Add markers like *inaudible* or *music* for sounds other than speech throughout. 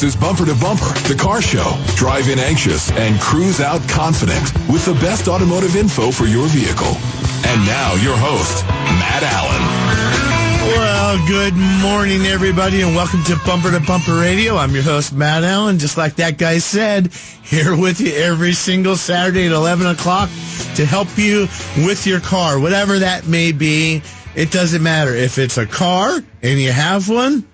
This is Bumper to Bumper, the car show. Drive in anxious and cruise out confident with the best automotive info for your vehicle. And now your host, Matt Allen. Well, good morning, everybody, and welcome to Bumper to Bumper Radio. I'm your host, Matt Allen. Just like that guy said, here with you every single Saturday at 11 o'clock to help you with your car, whatever that may be. It doesn't matter if it's a car and you have one.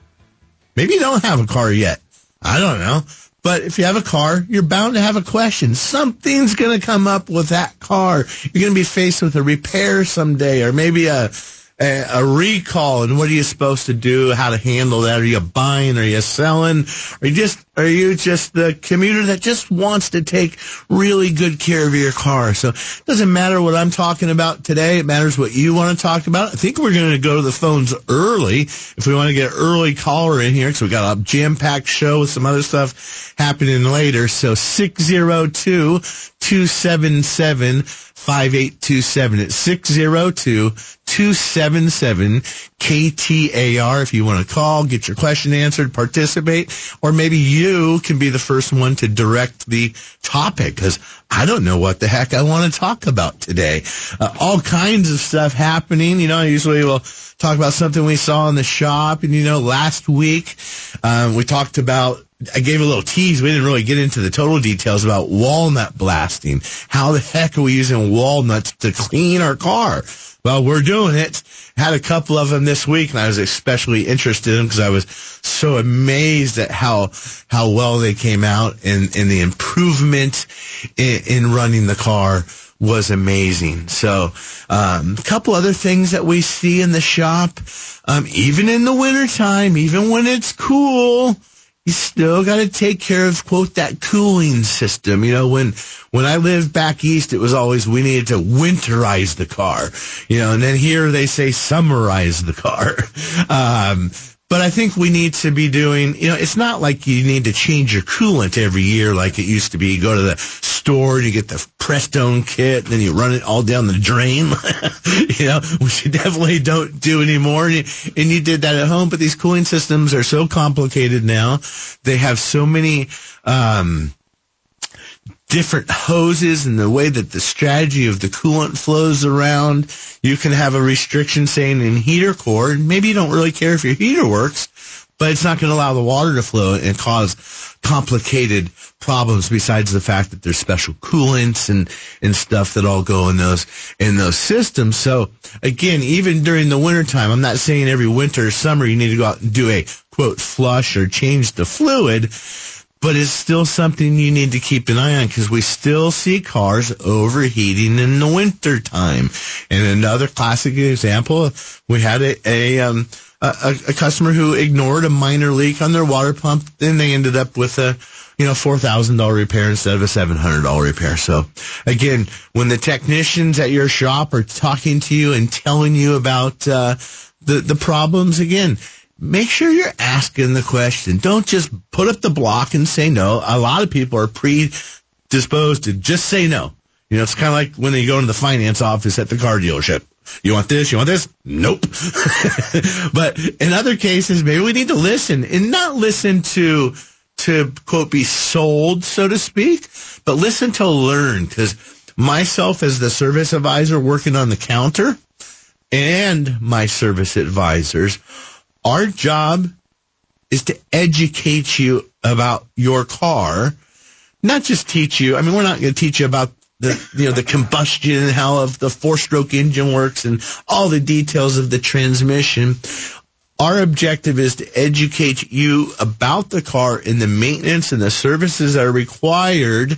Maybe you don't have a car yet. I don't know. But if you have a car, you're bound to have a question. Something's going to come up with that car. You're going to be faced with a repair someday or maybe a a, a, recall and what are you supposed to do? How to handle that? Are you buying? Are you selling? Are you just are you just the commuter that just wants to take really good care of your car? So it doesn't matter what I'm talking about today. It matters what you want to talk about. I think we're going to go to the phones early if we want to get early caller in here because we got a jam packed show with some other stuff happening later. So six zero two two seven seven. 5827. It's 602 277 KTAR if you want to call, get your question answered, participate, or maybe you can be the first one to direct the topic because I don't know what the heck I want to talk about today. Uh, all kinds of stuff happening. You know, usually we'll talk about something we saw in the shop. And, you know, last week, um, we talked about I gave a little tease. We didn't really get into the total details about walnut blasting. How the heck are we using walnuts to clean our car? Well, we're doing it. Had a couple of them this week, and I was especially interested in because I was so amazed at how how well they came out, and and the improvement in, in running the car was amazing. So, um, a couple other things that we see in the shop, um, even in the wintertime, even when it's cool you still got to take care of quote that cooling system. You know, when when I lived back east, it was always we needed to winterize the car. You know, and then here they say summarize the car. *laughs* Um, but I think we need to be doing, you know, it's not like you need to change your coolant every year like it used to be. You go to the store and you get the Prestone kit and then you run it all down the drain, *laughs* you know, which you definitely don't do anymore. And you, and you did that at home, but these cooling systems are so complicated now. They have so many, um, different hoses and the way that the strategy of the coolant flows around. You can have a restriction saying in heater core, maybe you don't really care if your heater works, but it's not going to allow the water to flow and cause complicated problems besides the fact that there's special coolants and, and stuff that all go in those, in those systems. So again, even during the wintertime, I'm not saying every winter or summer you need to go out and do a quote flush or change the fluid but it's still something you need to keep an eye on because we still see cars overheating in the winter time. And another classic example, we had a, a, um, a, a customer who ignored a minor leak on their water pump, and they ended up with a you know, four thousand dollar repair instead of a seven hundred dollar repair. So again, when the technicians at your shop are talking to you and telling you about uh, the the problems, again, make sure you're asking the question. Don't just put up the block and say no. A lot of people are predisposed to just say no. You know, it's kind of like when you go into the finance office at the car dealership. You want this? You want this? Nope. *laughs* but in other cases, maybe we need to listen and not listen to, to quote, be sold, so to speak, but listen to learn because myself as the service advisor working on the counter and my service advisors our job is to educate you about your car, not just teach you. I mean, we're not going to teach you about the you know the combustion and how of the four stroke engine works and all the details of the transmission. Our objective is to educate you about the car and the maintenance and the services that are required,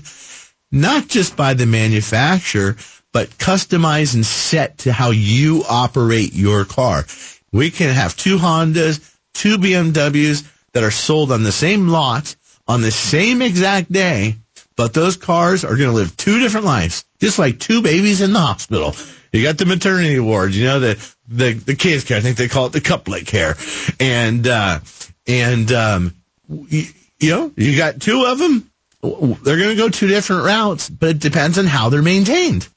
not just by the manufacturer, but customized and set to how you operate your car. We can have two Hondas, two BMWs that are sold on the same lot on the same exact day, but those cars are going to live two different lives, just like two babies in the hospital. You got the maternity ward, you know, the, the, the kids care. I think they call it the couplet care. And, uh, and, um, you, you know, you got two of them. They're going to go two different routes, but it depends on how they're maintained.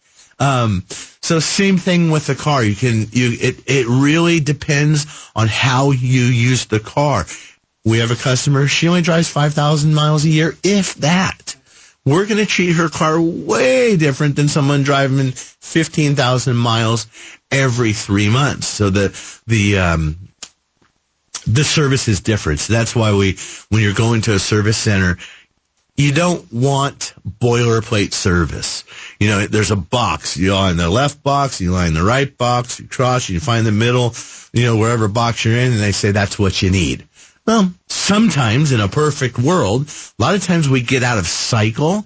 Um, so same thing with the car. You can, you, it, it really depends on how you use the car. we have a customer, she only drives 5,000 miles a year, if that. We're going to treat her car way different than someone driving 15,000 miles every three months. So the, the, um, the service is different. So that's why we, when you're going to a service center, you don't want boilerplate service. You know, there's a box. You lie in the left box, you lie in the right box, you cross, you find the middle, you know, wherever box you're in, and they say that's what you need. Well, sometimes in a perfect world, a lot of times we get out of cycle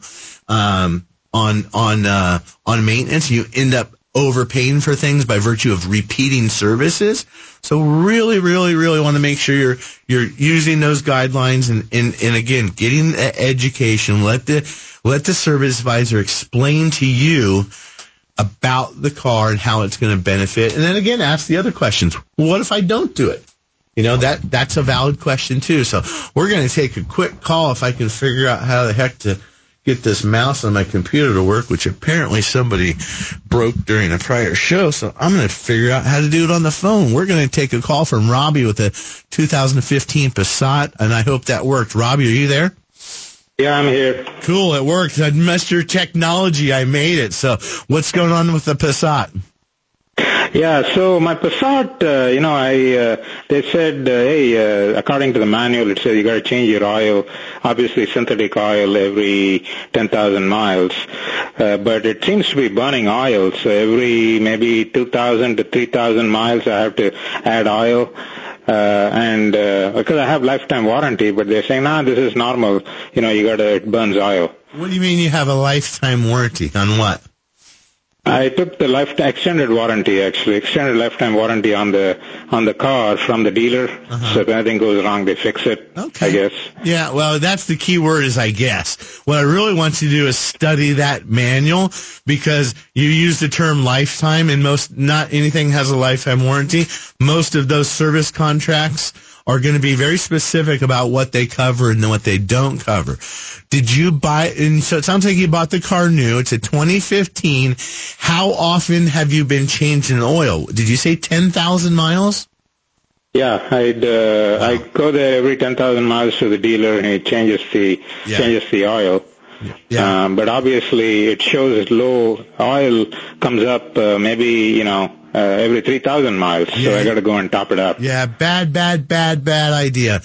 um, on on uh, on maintenance. You end up overpaying for things by virtue of repeating services. So really, really, really want to make sure you're you're using those guidelines and, and, and again getting the education. Let the let the service advisor explain to you about the car and how it's going to benefit. And then again, ask the other questions. What if I don't do it? You know, that, that's a valid question too. So we're going to take a quick call if I can figure out how the heck to get this mouse on my computer to work, which apparently somebody broke during a prior show. So I'm going to figure out how to do it on the phone. We're going to take a call from Robbie with a 2015 Passat, and I hope that worked. Robbie, are you there? Yeah, I'm here. Cool, it worked. I Mr. Technology, I made it. So what's going on with the Passat? Yeah, so my Passat, uh, you know, I uh, they said, uh, hey, uh, according to the manual, it says you got to change your oil, obviously synthetic oil every 10,000 miles, uh, but it seems to be burning oil. So every maybe 2,000 to 3,000 miles, I have to add oil. Uh, and uh, because I have lifetime warranty, but they're saying, nah, this is normal. You know, you got to it burns oil. What do you mean you have a lifetime warranty on what? I took the lifetime extended warranty actually, extended lifetime warranty on the on the car from the dealer. Uh-huh. So if anything goes wrong, they fix it. Okay. I guess. Yeah. Well, that's the key word is I guess. What I really want you to do is study that manual because you use the term lifetime, and most not anything has a lifetime warranty. Most of those service contracts are going to be very specific about what they cover and what they don't cover. Did you buy, and so it sounds like you bought the car new. It's a 2015. How often have you been changing oil? Did you say 10,000 miles? Yeah, I'd, uh, wow. I go there every 10,000 miles to the dealer and he changes the, yeah. changes the oil. Yeah. Um, but obviously it shows low oil comes up, uh, maybe, you know, uh, every 3,000 miles. Yeah. So I got to go and top it up. Yeah, bad, bad, bad, bad idea.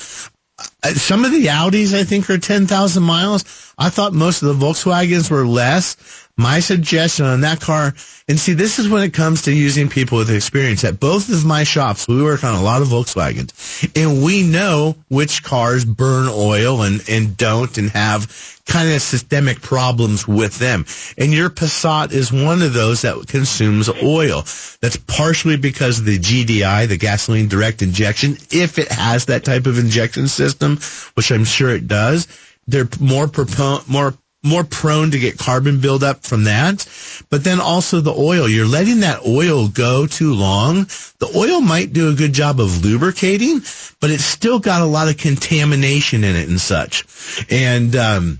Uh, some of the Audis, I think, are 10,000 miles. I thought most of the Volkswagens were less. My suggestion on that car, and see, this is when it comes to using people with experience. At both of my shops, we work on a lot of Volkswagens, and we know which cars burn oil and, and don't and have kind of systemic problems with them. And your Passat is one of those that consumes oil. That's partially because of the GDI, the gasoline direct injection. If it has that type of injection system, which I'm sure it does, they're more propo- more more prone to get carbon buildup from that. But then also the oil. You're letting that oil go too long. The oil might do a good job of lubricating, but it's still got a lot of contamination in it and such. And, um,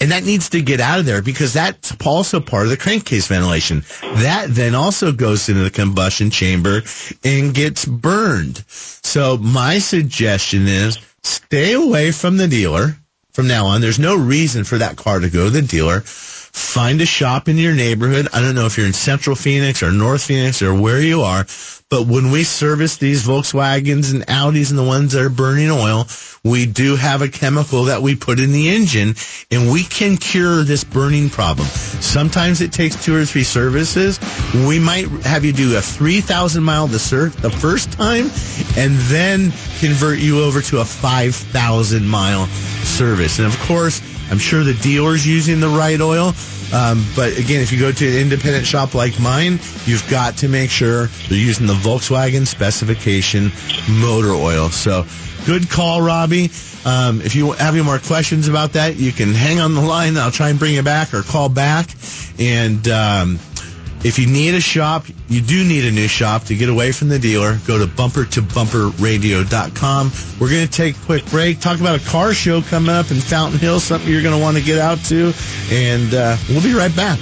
and that needs to get out of there because that's also part of the crankcase ventilation. That then also goes into the combustion chamber and gets burned. So my suggestion is stay away from the dealer from now on. There's no reason for that car to go to the dealer. Find a shop in your neighborhood. I don't know if you're in Central Phoenix or North Phoenix or where you are, but when we service these Volkswagens and Audis and the ones that are burning oil, we do have a chemical that we put in the engine and we can cure this burning problem. Sometimes it takes two or three services. We might have you do a 3,000 mile the, sur- the first time and then convert you over to a 5,000 mile service. And of course, I'm sure the dealer's using the right oil. Um, but again, if you go to an independent shop like mine, you've got to make sure they're using the Volkswagen specification motor oil. So good call, Robbie. Um, if you have any more questions about that, you can hang on the line. I'll try and bring you back or call back. And um, if you need a shop, you do need a new shop to get away from the dealer. Go to bumpertobumperradio.com. We're going to take a quick break, talk about a car show coming up in Fountain Hill, something you're going to want to get out to, and uh, we'll be right back.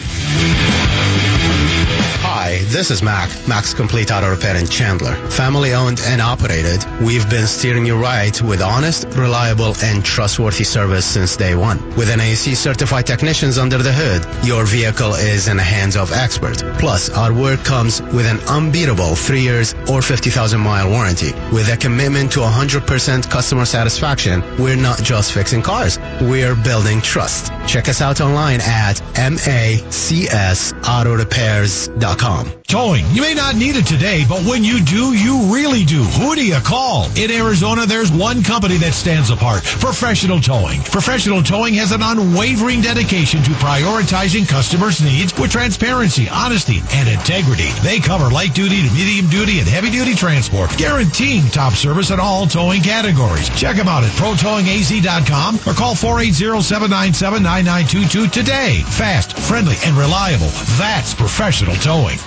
Hi, Hi, this is Mac, Mac's Complete Auto Repair in Chandler. Family owned and operated, we've been steering you right with honest, reliable, and trustworthy service since day one. With NAC certified technicians under the hood, your vehicle is in the hands of experts. Plus, our work comes with an unbeatable three years or 50,000 mile warranty. With a commitment to 100% customer satisfaction, we're not just fixing cars, we're building trust. Check us out online at macsautorepairs.com. Towing. You may not need it today, but when you do, you really do. Who do you call? In Arizona, there's one company that stands apart. Professional Towing. Professional Towing has an unwavering dedication to prioritizing customers' needs with transparency, honesty, and integrity. They cover light duty to medium duty and heavy duty transport, guaranteeing top service in all towing categories. Check them out at protowingaz.com or call 480-797-9922 today. Fast, friendly, and reliable. That's professional towing.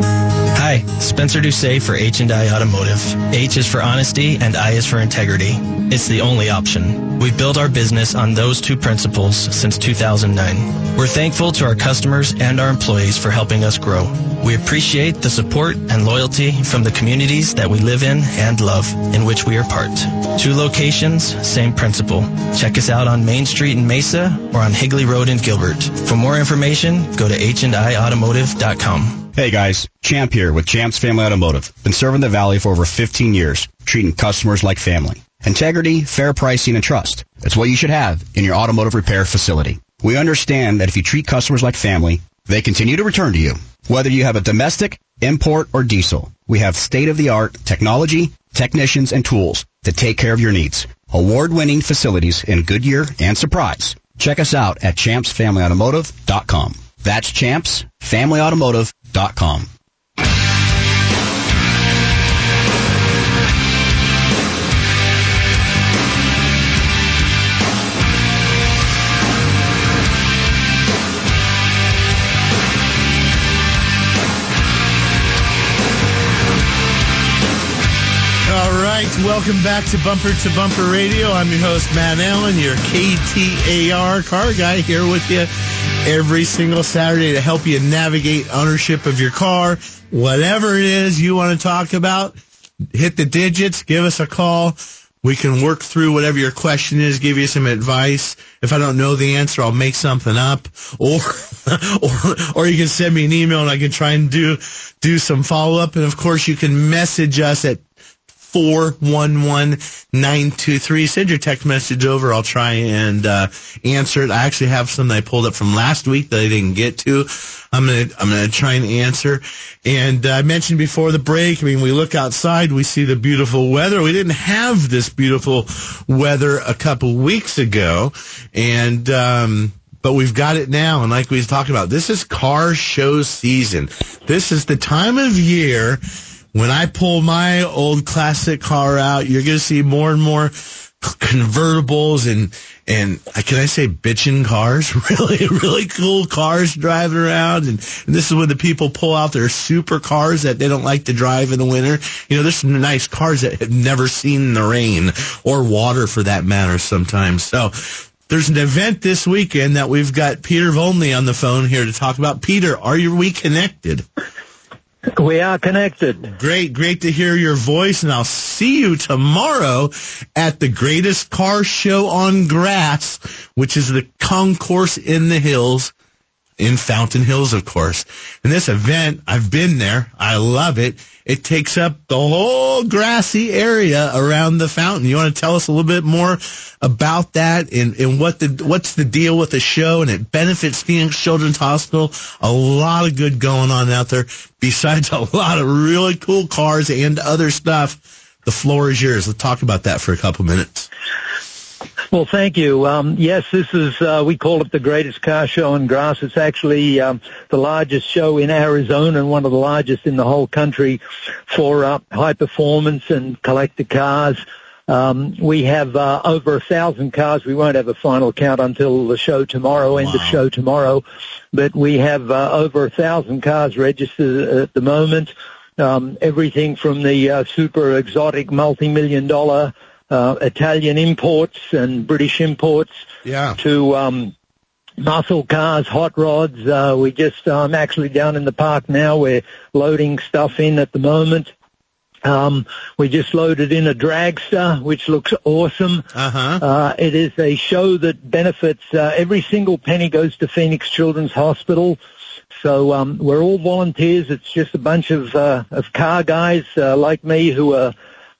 Música Hi, Spencer Doucet for H&I Automotive. H is for honesty and I is for integrity. It's the only option. We've built our business on those two principles since 2009. We're thankful to our customers and our employees for helping us grow. We appreciate the support and loyalty from the communities that we live in and love, in which we are part. Two locations, same principle. Check us out on Main Street in Mesa or on Higley Road in Gilbert. For more information, go to handautomotive.com. Hey guys, Champ here with Champ's Family Automotive. Been serving the Valley for over 15 years, treating customers like family. Integrity, fair pricing, and trust. That's what you should have in your automotive repair facility. We understand that if you treat customers like family, they continue to return to you. Whether you have a domestic, import, or diesel, we have state-of-the-art technology, technicians, and tools to take care of your needs. Award-winning facilities in Goodyear and Surprise. Check us out at champsfamilyautomotive.com. That's champsfamilyautomotive.com. right, welcome back to Bumper to Bumper Radio. I'm your host, Matt Allen, your KTAR car guy here with you every single Saturday to help you navigate ownership of your car. Whatever it is you want to talk about, hit the digits, give us a call. We can work through whatever your question is, give you some advice. If I don't know the answer, I'll make something up, or *laughs* or or you can send me an email and I can try and do do some follow up. And of course, you can message us at 411923. Send your text message over. I'll try and uh, answer it. I actually have some that I pulled up from last week that I didn't get to. I'm gonna I'm gonna try and answer. And uh, I mentioned before the break. I mean, we look outside, we see the beautiful weather. We didn't have this beautiful weather a couple weeks ago, and. Um, but we've got it now. And like we was talking about, this is car show season. This is the time of year when I pull my old classic car out, you're going to see more and more convertibles and and uh, can I say bitchin' cars? *laughs* Really, really cool cars driving around, and, and this is when the people pull out their super cars that they don't like to drive in the winter. You know, there's some nice cars that have never seen the rain or water for that matter. Sometimes, so there's an event this weekend that we've got Peter Volney on the phone here to talk about. Peter, are you we connected? *laughs* We are connected. Great, great to hear your voice, and I'll see you tomorrow at the greatest car show on grass, which is the Concours in the Hills in Fountain Hills, of course. And this event, I've been there. I love it. It takes up the whole grassy area around the fountain. You want to tell us a little bit more about that and, and what the what's the deal with the show? And it benefits Phoenix Children's Hospital. A lot of good going on out there. Besides *laughs* a lot of really cool cars and other stuff. The floor is yours. Let's talk about that for a couple minutes. Well, thank you. Um, yes, this is, uh, we call it the greatest car show in grass. It's actually um, the largest show in Arizona and one of the largest in the whole country for uh, high performance and collector cars. Um, we have uh, over a thousand cars. We won't have a final count until the show tomorrow, end wow. of show tomorrow. But we have uh, over a thousand cars registered at the moment. Um, everything from the uh, super exotic multi-million dollar uh, Italian imports and British imports yeah. to um, muscle cars, hot rods. Uh, we just, I'm actually down in the park now. We're loading stuff in at the moment. Um, we just loaded in a dragster, which looks awesome. Uh-huh. Uh, it is a show that benefits, uh, every single penny goes to Phoenix Children's Hospital. So um, we're all volunteers. It's just a bunch of uh, of car guys uh, like me who are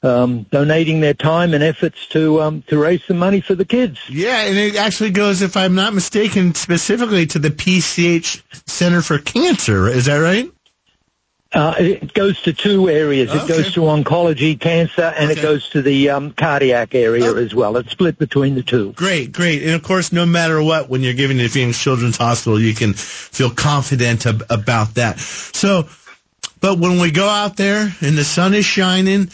um, donating their time and efforts to um, to raise some money for the kids. Yeah, and it actually goes, if I'm not mistaken, specifically to the PCH Center for Cancer. Is that right? Uh, it goes to two areas. It goes to oncology, cancer, and Okay. it goes to the um, cardiac area Oh. as well. It's split between the two. Great, great. And of course, no matter what, when you're giving to Phoenix Children's Hospital, you can feel confident ab- about that. So, but when we go out there and the sun is shining,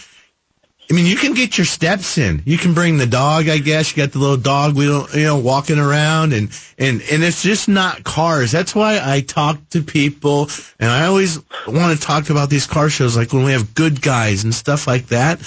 I mean, you can get your steps in. You can bring the dog, I guess. You got the little dog, don't, you know, walking around and, and, and it's just not cars. That's why I talk to people and I always want to talk about these car shows, like when we have good guys and stuff like that.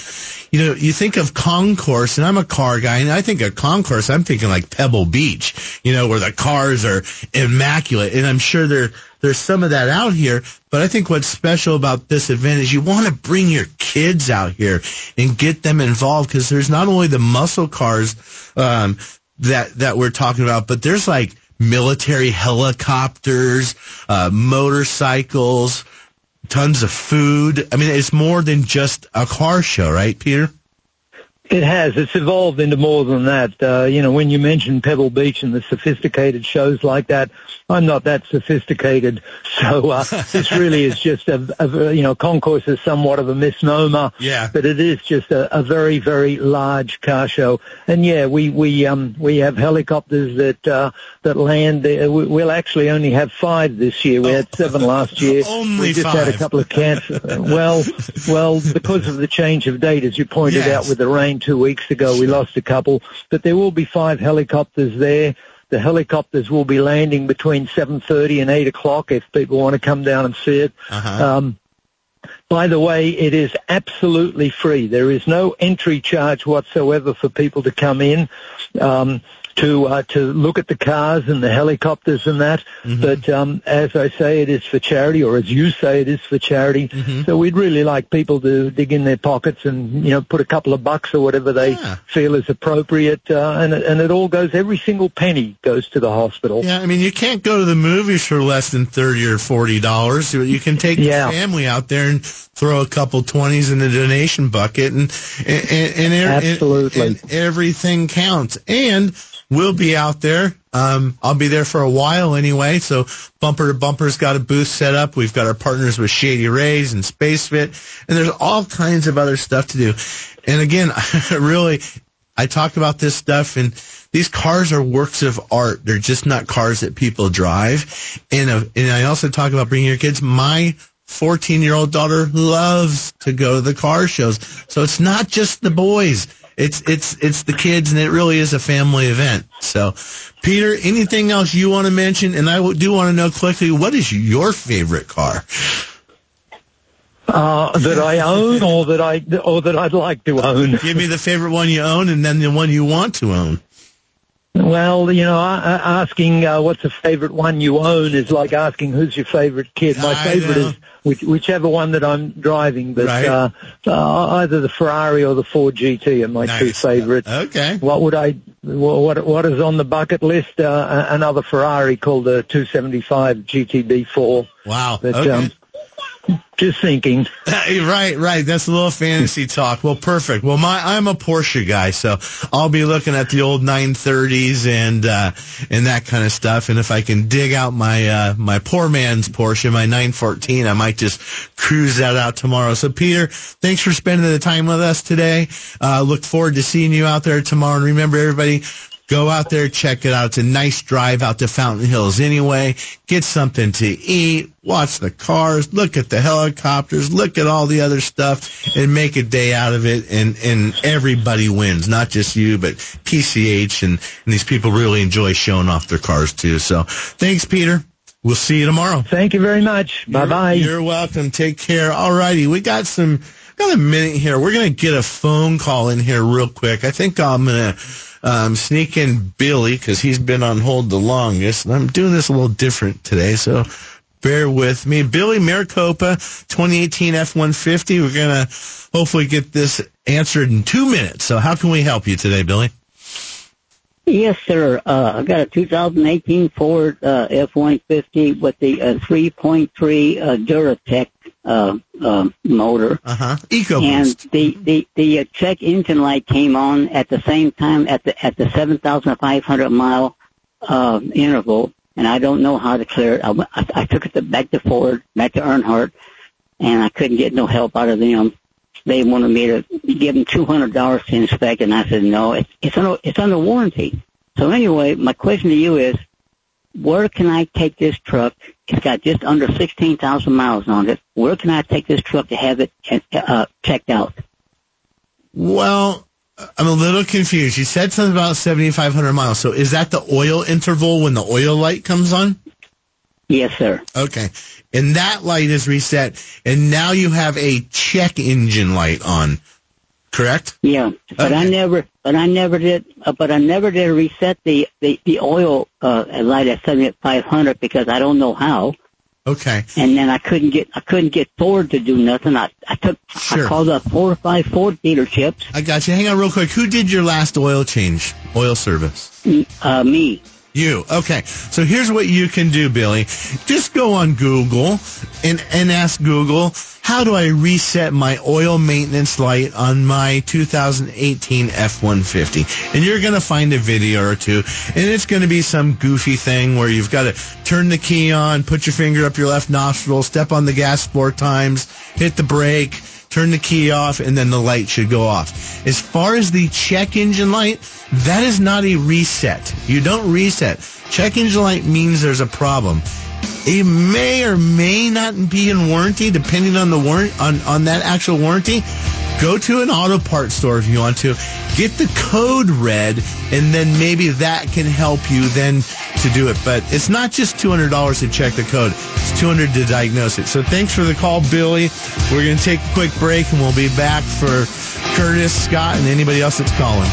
You know, you think of concours and I'm a car guy and I think of concours, I'm thinking like Pebble Beach, you know, where the cars are immaculate. And I'm sure there, there's some of that out here, but I think what's special about this event is you want to bring your kids out here and get them involved because there's not only the muscle cars um, that that we're talking about, but there's like military helicopters, uh, motorcycles, tons of food. I mean, it's more than just a car show, right, Peter? It has. It's evolved into more than that. Uh, you know, when you mention Pebble Beach and the sophisticated shows like that, I'm not that sophisticated. *laughs* So uh, this really is just a, a, you know, concours is somewhat of a misnomer. Yeah. But it is just a, a very, very large car show. And yeah, we we um we have helicopters that uh, that land. There. We- We'll actually only have five this year. We had seven last year. Only we just had a couple of cancers. well, well, because of the change of date, as you pointed Yes. out with the rain two weeks ago, we lost a couple. But there will be five helicopters there. The helicopters will be landing between 7.30 and 8 o'clock if people want to come down and see it. Uh-huh. Um, by the way, it is absolutely free. There is no entry charge whatsoever for people to come in um, to uh, to look at the cars and the helicopters and that. But um, as I say, it is for charity, or as you say, it is for charity. So we'd really like people to dig in their pockets and you know put a couple of bucks or whatever they Yeah. feel is appropriate, uh, and it- and it all goes. Every single penny goes to the hospital. Yeah, I mean, you can't go to the movies for less than thirty or forty dollars. You can take Yeah. the family out there and throw a couple twenties in the donation bucket, and and and, and, Absolutely. and everything counts. And we'll be out there. Um, I'll be there for a while anyway. So Bumper to Bumper's got a booth set up. We've got our partners with Shady Rays and Space Fit, and there's all kinds of other stuff to do. And again, *laughs* really, I talk about this stuff and these cars are works of art. They're just not cars that people drive. And, uh, and I also talk about bringing your kids. My 14 year old daughter loves to go to the car shows. So it's not just the boys. It's, it's, it's the kids and it really is a family event. So Peter, anything else you want to mention? And I do want to know quickly, what is your favorite car? Uh, that I own, or that I, or that I'd like to own. Give me the favorite one you own and then the one you want to own. Well, you know, asking uh, what's the favorite one you own is like asking who's your favorite kid. My know. is which, whichever one that I'm driving, but Right. uh, uh, either the Ferrari or the Ford GT are my two Nice. favorites. Okay. What would I? What what what is on the bucket list? Uh, another Ferrari called the 275 GTB4. Wow. But okay. um, just thinking. *laughs* right, right. That's a little fantasy talk. Well, perfect. Well, my I'm a Porsche guy, so I'll be looking at the old 930s and uh, and that kind of stuff. And if I can dig out my uh, my poor man's Porsche, my 914, I might just cruise that out tomorrow. So, Peter, thanks for spending the time with us today. Uh, look forward to seeing you out there tomorrow. And remember, everybody. Go out there, check it out. It's a nice drive out to Fountain Hills anyway. Get something to eat, watch the cars, look at the helicopters, look at all the other stuff, and make a day out of it. And, and everybody wins, not just you, but PCH and, and these people really enjoy showing off their cars too. So thanks, Peter. We'll see you tomorrow. Thank you very much. Bye bye. You're welcome. Take care. All righty. We got some got a minute here. We're going to get a phone call in here real quick. I think I'm going to um, sneak in Billy because he's been on hold the longest. And I'm doing this a little different today, so bear with me. Billy Maricopa, 2018 F-150. We're going to hopefully get this answered in two minutes. So how can we help you today, Billy? Yes, sir. Uh, I got a 2018 Ford uh, F-150 with the uh, 3.3 uh, Duratec uh, uh, motor. Uh-huh. EcoBoost. And the the the uh, check engine light came on at the same time at the at the 7,500 mile uh, interval, and I don't know how to clear it. I, I, I took it to, back to Ford, back to Earnhardt, and I couldn't get no help out of them. They wanted me to give them two hundred dollars to inspect, and I said no. It's it's under it's under warranty. So anyway, my question to you is, where can I take this truck? It's got just under sixteen thousand miles on it. Where can I take this truck to have it uh, checked out? Well, I'm a little confused. You said something about 7,500 miles. So is that the oil interval when the oil light comes on? Yes, sir. Okay. And that light is reset, and now you have a check engine light on, correct? Yeah, but I never, but I never did, uh, but I never did reset the the, the oil uh, light at 7500 because I don't know how. Okay. And then I couldn't get I couldn't get Ford to do nothing. I I took Sure. I called up four or five Ford dealerships. I got you. Hang on real quick. Who did your last oil change, oil service? Uh, me. You. Okay. So here's what you can do, Billy. Just go on Google and, and ask Google, how do I reset my oil maintenance light on my 2018 F-150? And you're going to find a video or two, and it's going to be some goofy thing where you've got to turn the key on, put your finger up your left nostril, step on the gas four times, hit the brake, turn the key off, and then the light should go off. As far as the check engine light, that is not a reset. You don't reset. Check engine light means there's a problem. It may or may not be in warranty, depending on the warrant on, on that actual warranty. Go to an auto parts store if you want to. Get the code read, and then maybe that can help you then to do it. But it's not just $200 to check the code. It's 200 to diagnose it. So thanks for the call, Billy. We're going to take a quick break, and we'll be back for Curtis, Scott, and anybody else that's calling.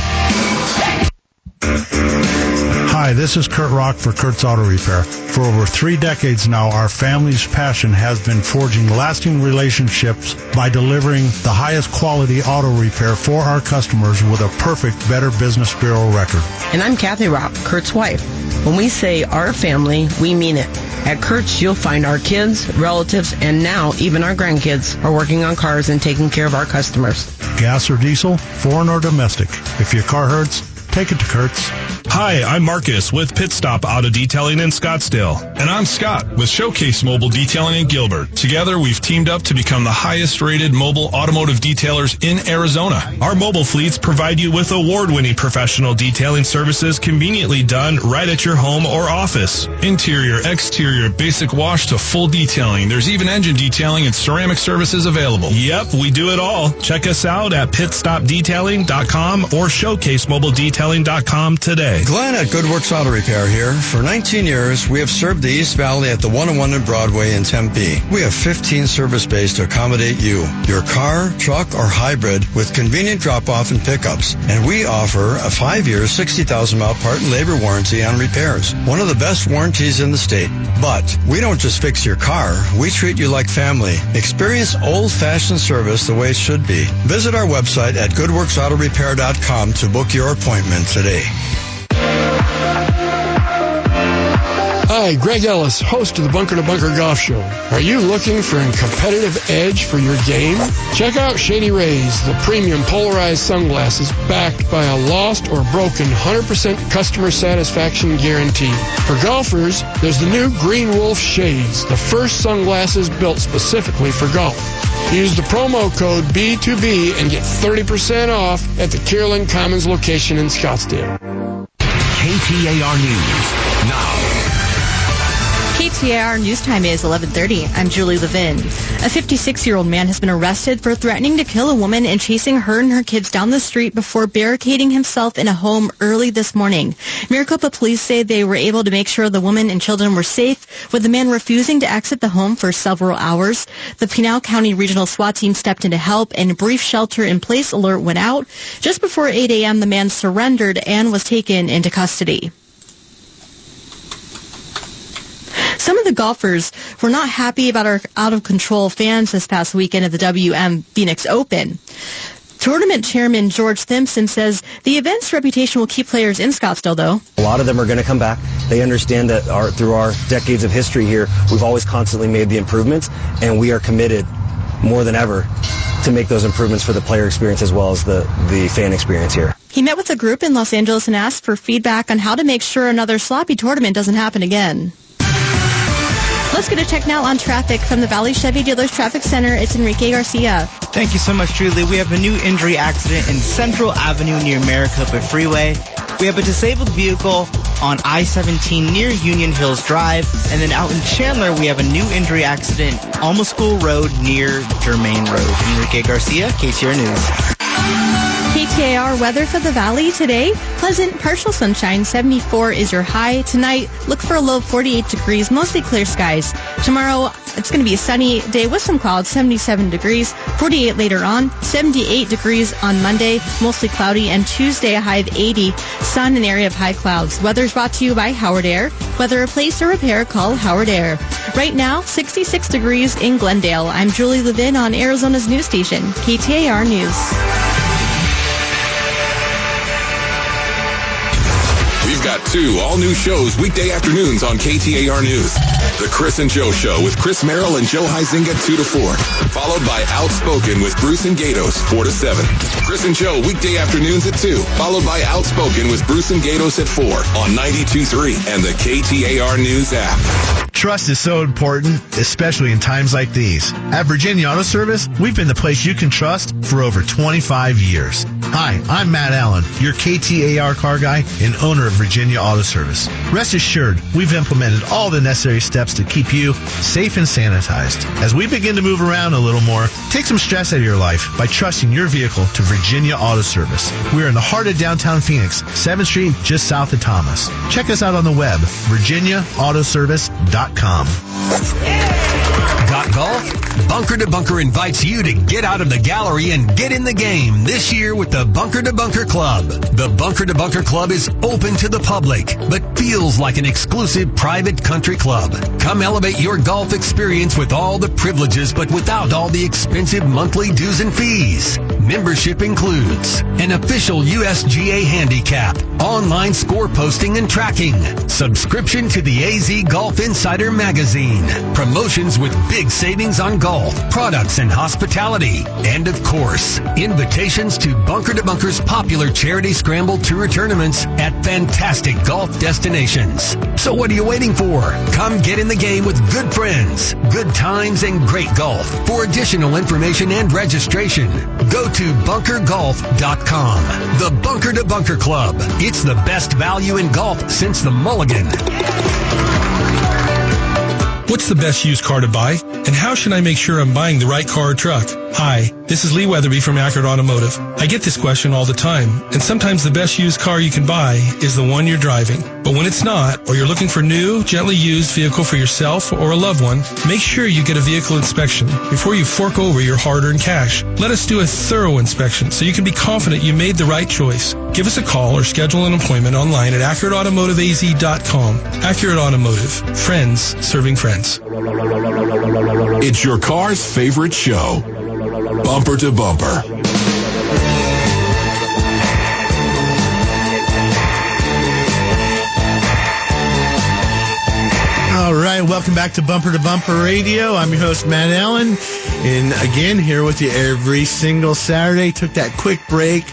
Hi, this is Kurt Rock for Kurt's Auto Repair. For over three decades now, our family's passion has been forging lasting relationships by delivering the highest quality auto repair for our customers with a perfect Better Business Bureau record. And I'm Kathy Rock, Kurt's wife. When we say our family, we mean it. At Kurt's, you'll find our kids, relatives, and now even our grandkids are working on cars and taking care of our customers. Gas or diesel, foreign or domestic. If your car hurts, take it to Kurt's. Hi, I'm Marcus with Pit Stop Auto Detailing in Scottsdale. And I'm Scott with Showcase Mobile Detailing in Gilbert. Together, we've teamed up to become the highest rated mobile automotive detailers in Arizona. Our mobile fleets provide you with award-winning professional detailing services conveniently done right at your home or office. Interior, exterior, basic wash to full detailing. There's even engine detailing and ceramic services available. Yep, we do it all. Check us out at pitstopdetailing.com or today. Glenn at Goodworks Auto Repair here. For 19 years, we have served the East Valley at the 101 and Broadway in Tempe. We have 15 service bays to accommodate you, your car, truck, or hybrid with convenient drop-off and pickups. And we offer a five-year, 60,000-mile part and labor warranty on repairs. One of the best warranties in the state. But we don't just fix your car. We treat you like family. Experience old-fashioned service the way it should be. Visit our website at goodworksautorepair.com to book your appointment today. Hi, Greg Ellis, host of the Bunker to Bunker Golf Show. Are you looking for a competitive edge for your game? Check out Shady Rays, the premium polarized sunglasses backed by a lost or broken 100% customer satisfaction guarantee. For golfers, there's the new Green Wolf Shades, the first sunglasses built specifically for golf. Use the promo code B2B and get 30% off at the Kierland Commons location in Scottsdale. KTAR News. Now. KTAR news time is 11:30. I'm Julie Levin. A 56-year-old man has been arrested for threatening to kill a woman and chasing her and her kids down the street before barricading himself in a home early this morning. Maricopa police say they were able to make sure the woman and children were safe, with the man refusing to exit the home for several hours. The Pinal County Regional SWAT team stepped in to help, and a brief shelter-in-place alert went out. Just before 8 a.m., the man surrendered and was taken into custody. Some of the golfers were not happy about our out-of-control fans this past weekend at the WM Phoenix Open. Tournament chairman George Simpson says the event's reputation will keep players in Scottsdale, though. A lot of them are going to come back. They understand that our, through our decades of history here, we've always constantly made the improvements, and we are committed more than ever to make those improvements for the player experience as well as the, the fan experience here. He met with a group in Los Angeles and asked for feedback on how to make sure another sloppy tournament doesn't happen again. Let's get a check now on traffic from the Valley Chevy Dealers Traffic Center. It's Enrique Garcia. Thank you so much, Julie. We have a new injury accident in Central Avenue near Maricopa Freeway. We have a disabled vehicle on I-17 near Union Hills Drive. And then out in Chandler, we have a new injury accident, Alma School Road near Germann Road. Enrique Garcia, KTAR News. KTAR weather for the valley today. Pleasant, partial sunshine. 74 is your high. Tonight, look for a low of 48 degrees, mostly clear skies. Tomorrow, it's going to be a sunny day with some clouds, 77 degrees. 48 later on, 78 degrees on Monday, mostly cloudy. And Tuesday, a high of 80. Sun, an area of high clouds. Weather's brought to you by Howard Air. Whether replace or repair, call Howard Air. Right now, 66 degrees in Glendale. I'm Julie Levin on Arizona's news station, KTAR News. Two all-new shows weekday afternoons on KTAR News. The Chris and Joe Show with Chris Merrill and Joe Huizenga 2 to 4. Followed by Outspoken with Bruce and Gatos 4 to 7. Chris and Joe weekday afternoons at 2. Followed by Outspoken with Bruce and Gatos at 4 on 92.3 and the KTAR News app. Trust is so important, especially in times like these. At Virginia Auto Service, we've been the place you can trust for over 25 years. Hi, I'm Matt Allen, your KTAR car guy and owner of Virginia Auto Service. Rest assured, we've implemented all the necessary steps to keep you safe and sanitized. As we begin to move around a little more, take some stress out of your life by trusting your vehicle to Virginia Auto Service. We're in the heart of downtown Phoenix, 7th Street, just south of Thomas. Check us out on the web, virginiaautoservice.com. Got golf? Bunker to Bunker invites you to get out of the gallery and get in the game this year with the Bunker to Bunker Club. The Bunker to Bunker Club is open to the public, but feels like an exclusive private country club. Come elevate your golf experience with all the privileges, but without all the expensive monthly dues and fees. Membership includes an official USGA handicap, online score posting and tracking, subscription to the AZ Golf Insider magazine, promotions with big savings on golf, products and hospitality, and of course, invitations to Bunker to Bunker's popular charity scramble tour tournaments at fantastic golf destinations. So what are you waiting for? Come get in the game with good friends, good times, and great golf. For additional information and registration, go to bunkergolf.com. The Bunker to Bunker Club. It's the best value in golf since the Mulligan. What's the best used car to buy? And how should I make sure I'm buying the right car or truck? Hi, this is Lee Weatherby from Accurate Automotive. I get this question all the time, and sometimes the best used car you can buy is the one you're driving. But when it's not, or you're looking for new, gently used vehicle for yourself or a loved one, make sure you get a vehicle inspection before you fork over your hard-earned cash. Let us do a thorough inspection so you can be confident you made the right choice. Give us a call or schedule an appointment online at AccurateAutomotiveAZ.com. Accurate Automotive. Friends serving friends. It's your car's favorite show. Bumper to bumper. All right, welcome back to Bumper to Bumper Radio. I'm your host, Matt Allen. And again, here with you every single Saturday. Took that quick break.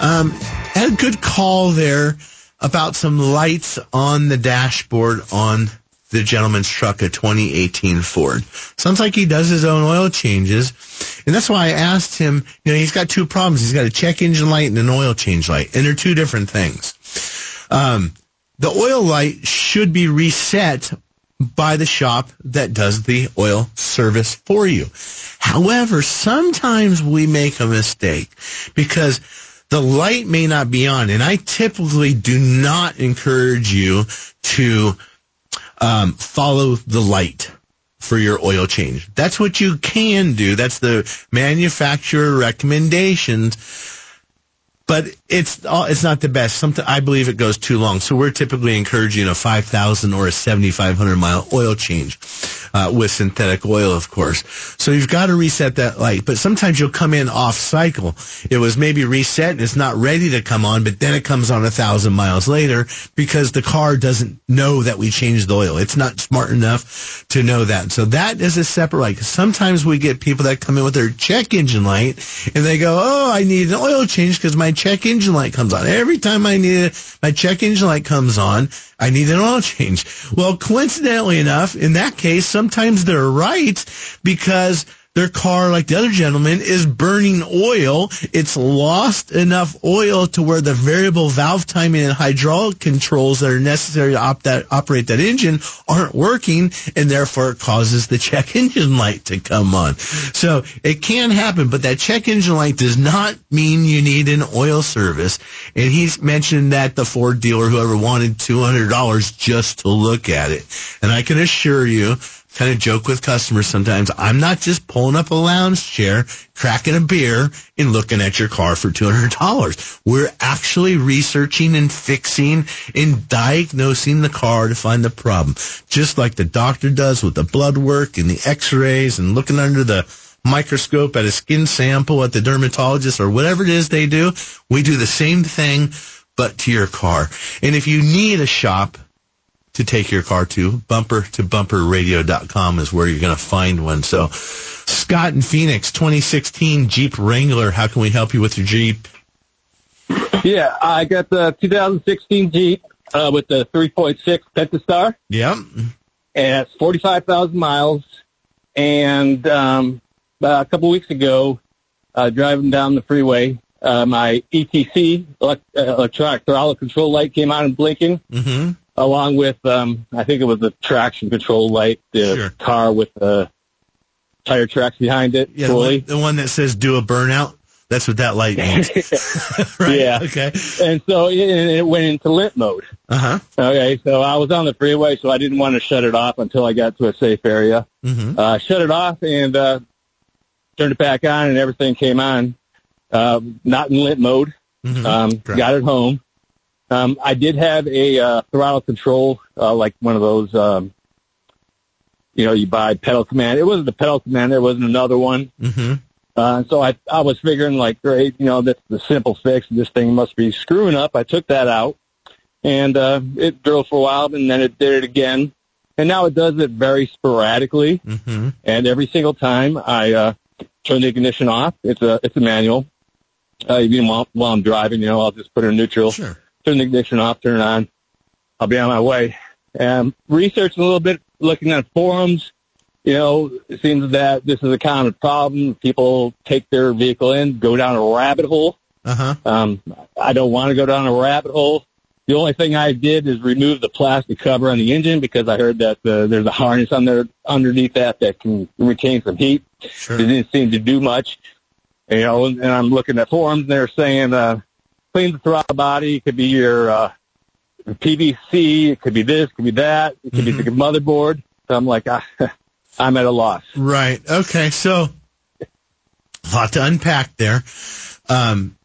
Um, had a good call there about some lights on the dashboard on the gentleman's truck, a 2018 Ford. Sounds like he does his own oil changes. And that's why I asked him, you know, he's got two problems. He's got a check engine light and an oil change light, and they're two different things. Um, the oil light should be reset by the shop that does the oil service for you. However, sometimes we make a mistake because the light may not be on, and I typically do not encourage you to um, follow the light for your oil change. That's what you can do. That's the manufacturer recommendations but it's all, it's not the best. I believe it goes too long. So we're typically encouraging a 5,000 or a 7,500 mile oil change uh, with synthetic oil, of course. So you've got to reset that light. But sometimes you'll come in off cycle. It was maybe reset and it's not ready to come on, but then it comes on a thousand miles later because the car doesn't know that we changed the oil. It's not smart enough to know that. So that is a separate light. Sometimes we get people that come in with their check engine light and they go, "Oh, I need an oil change because my check engine light comes on. Every time I need it, my check engine light comes on, I need an oil change. Well, coincidentally enough, in that case, sometimes they're right because their car, like the other gentleman, is burning oil. It's lost enough oil to where the variable valve timing and hydraulic controls that are necessary to op that, operate that engine aren't working, and therefore it causes the check engine light to come on. So it can happen, but that check engine light does not mean you need an oil service. And he's mentioned that the Ford dealer, whoever wanted $200 just to look at it. And I can assure you, kind of joke with customers sometimes. I'm not just pulling up a lounge chair, cracking a beer, and looking at your car for $200. We're actually researching and fixing and diagnosing the car to find the problem. Just like the doctor does with the blood work and the x-rays and looking under the microscope at a skin sample at the dermatologist or whatever it is they do. We do the same thing, but to your car. And if you need a shop, to take your car to. Bumper to bumperradio.com is where you're going to find one. So, Scott in Phoenix, 2016 Jeep Wrangler. How can we help you with your Jeep? Yeah, I got the 2016 Jeep uh, with the 3.6 Pentastar. Yep. And it's 45,000 miles. And um, a couple weeks ago, uh, driving down the freeway, uh, my ETC, elect- uh, electronic throttle control light came on and blinking. Mm-hmm along with um, I think it was the traction control light, the Sure. car with the tire tracks behind it. Yeah, the one, the one that says do a burnout. That's what that light means. *laughs* *laughs* right. Yeah. Okay. And so it, it went into limp mode. Uh huh. Okay, so I was on the freeway, so I didn't want to shut it off until I got to a safe area. Mm-hmm. Uh, shut it off and uh, turned it back on, and everything came on. Uh, not in limp mode. Mhm. Um, Correct. got it home. Um, I did have a uh, throttle control, uh, like one of those, um, you know, you buy pedal command. It wasn't the pedal command. There wasn't another one. Mm-hmm. Uh, so I, I was figuring like, great, you know, that's the simple fix. This thing must be screwing up. I took that out and, uh, it drove for a while and then it did it again. And now it does it very sporadically. Mm-hmm. And every single time I, uh, turn the ignition off, it's a, it's a manual. Uh, even while, while I'm driving, you know, I'll just put it in neutral, Sure. turn the ignition off, turn it on. I'll be on my way. And researching a little bit, looking at forums, you know, it seems that this is a common problem. People take their vehicle in, go down a rabbit hole. Uh huh. Um, I don't want to go down a rabbit hole. The only thing I did is remove the plastic cover on the engine because I heard that uh, there's a harness on there underneath that that can retain some heat. Sure. It didn't seem to do much. You know, and I'm looking at forums and they're saying, uh, clean the throttle body. It could be your, uh, PVC. It could be this, it could be that. It could be the motherboard. So I'm like, I, *laughs* I'm at a loss. Right. Okay. So, a lot to unpack there. Um,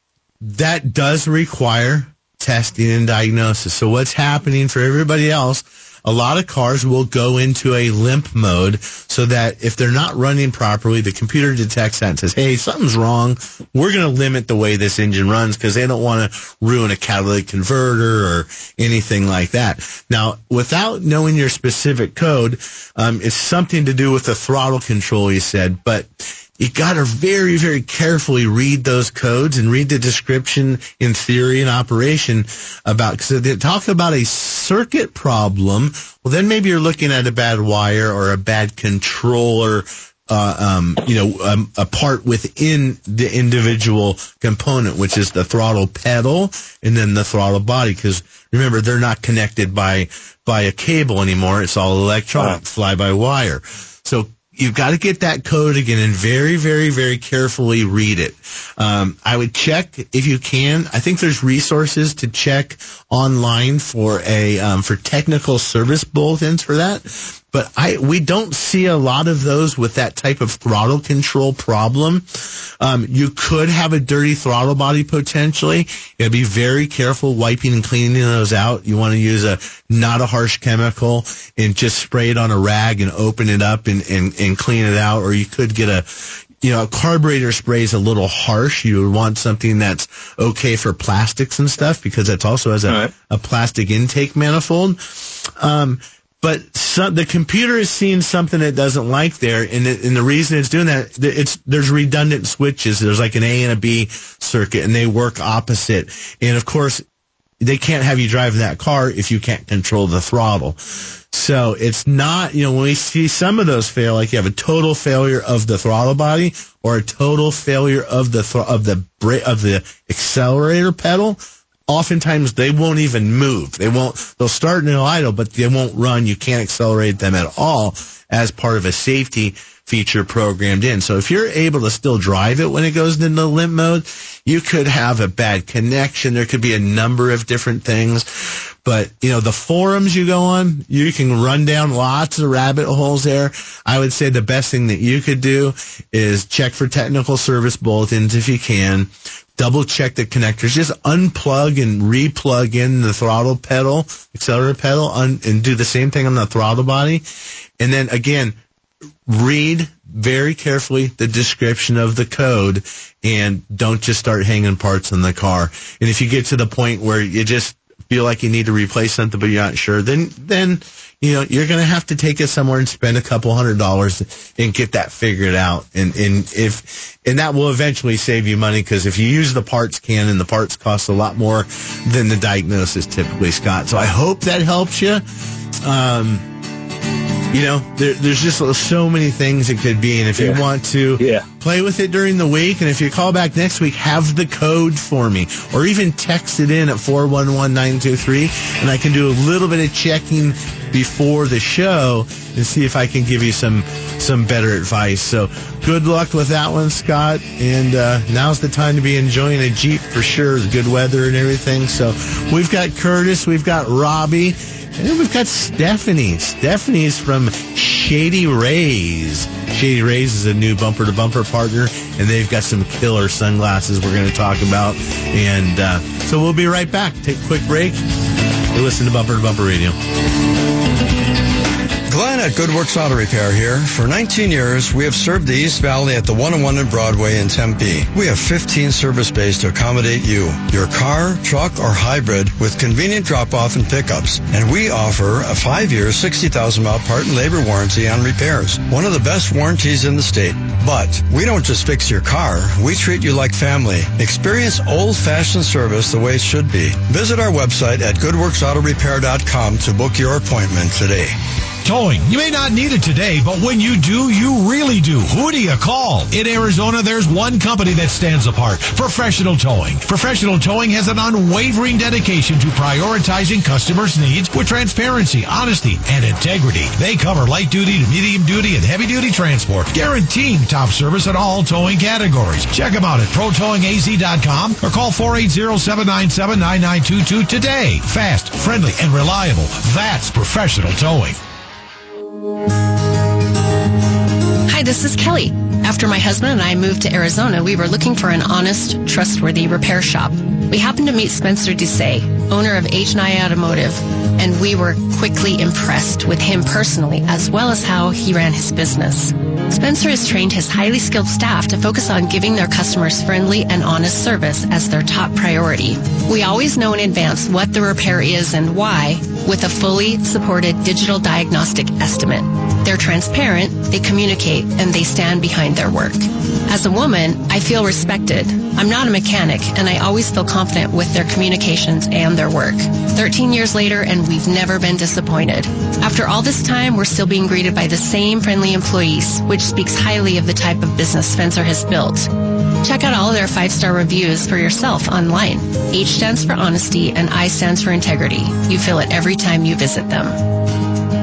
that does require testing and diagnosis. So, what's happening for everybody else? A lot of cars will go into a limp mode so that if they're not running properly, the computer detects that and says, hey, something's wrong. We're going to limit the way this engine runs because they don't want to ruin a catalytic converter or anything like that. Now, without knowing your specific code, um, it's something to do with the throttle control, you said, but you got to very, very carefully read those codes and read the description in theory and operation about, because they talk about a circuit problem. Well, then maybe you're looking at a bad wire or a bad controller uh, um, you know, um, a part within the individual component, which is the throttle pedal and then the throttle body. Because remember, they're not connected by by a cable anymore. It's all electronic, fly by wire. So you've got to get that code again and very, very, very carefully read it. Um, I would check if you can. I think there's resources to check online for a um, for technical service bulletins for that. But I we don't see a lot of those with that type of throttle control problem. Um, you could have a dirty throttle body potentially. You gotta be very careful wiping and cleaning those out. You want to use a not a harsh chemical and just spray it on a rag and open it up and, and, and clean it out. Or you could get a you know, a carburetor spray is a little harsh. You would want something that's okay for plastics and stuff because that's also has a, right. a plastic intake manifold. Um, but some, the computer is seeing something it doesn't like there, and, and the reason it's doing that, it's there's redundant switches. There's like an A and a B circuit, and they work opposite. And of course, they can't have you drive that car if you can't control the throttle. So it's not, you know, when we see some of those fail, like you have a total failure of the throttle body or a total failure of the of the of the accelerator pedal oftentimes they won't even move. They won't, they'll start in idle, but they won't run. You can't accelerate them at all as part of a safety feature programmed in. So if you're able to still drive it when it goes into limp mode, you could have a bad connection. There could be a number of different things. But, you know, the forums you go on, you can run down lots of rabbit holes there. I would say the best thing that you could do is check for technical service bulletins if you can double check the connectors. Just unplug and replug in the throttle pedal, accelerator pedal, un- and do the same thing on the throttle body. And then again, read very carefully the description of the code and don't just start hanging parts in the car. And if you get to the point where you just feel like you need to replace something but you're not sure, then then you know you're going to have to take it somewhere and spend a couple hundred dollars and get that figured out. And and if and that will eventually save you money because if you use the parts can and the parts cost a lot more than the diagnosis typically, Scott. So I hope that helps you. Um, you know, there, there's just so many things it could be. And if yeah. you want to yeah. Play with it during the week, and if you call back next week, have the code for me, or even text it in at 411923, and I can do a little bit of checking before the show and see if I can give you some some better advice. So good luck with that one, Scott. And uh, now's the time to be enjoying a Jeep for sure. The good weather and everything. So we've got Curtis, we've got Robbie. And we've got Stephanie. Stephanie's from Shady Rays. Shady Rays is a new bumper to bumper partner, and they've got some killer sunglasses we're going to talk about. And uh, so we'll be right back. Take a quick break. Listen to Bumper to Bumper Radio. Glenn at Goodworks Auto Repair here. For 19 years, we have served the East Valley at the 101 and Broadway in Tempe. We have 15 service bays to accommodate you, your car, truck, or hybrid with convenient drop-off and pickups. And we offer a five-year, 60,000-mile part and labor warranty on repairs. One of the best warranties in the state. But we don't just fix your car. We treat you like family. Experience old-fashioned service the way it should be. Visit our website at goodworksautorepair.com to book your appointment today. Towing. You may not need it today, but when you do, you really do. Who do you call? In Arizona, there's one company that stands apart. Professional Towing. Professional Towing has an unwavering dedication to prioritizing customers' needs with transparency, honesty, and integrity. They cover light duty to medium duty and heavy duty transport, guaranteeing top service in all towing categories. Check them out at protowingaz.com or call 480-797-9922 today. Fast, friendly, and reliable. That's professional towing. Música Hi, this is Kelly. After my husband and I moved to Arizona, we were looking for an honest, trustworthy repair shop. We happened to meet Spencer Doucet, owner of H&I Automotive, and we were quickly impressed with him personally as well as how he ran his business. Spencer has trained his highly skilled staff to focus on giving their customers friendly and honest service as their top priority. We always know in advance what the repair is and why with a fully supported digital diagnostic estimate. They're transparent, they communicate, and they stand behind their work. As a woman, I feel respected. I'm not a mechanic, and I always feel confident with their communications and their work. 13 years later, and we've never been disappointed. After all this time, we're still being greeted by the same friendly employees, which speaks highly of the type of business Spencer has built. Check out all their five-star reviews for yourself online. H stands for honesty and I stands for integrity. You feel it every time you visit them.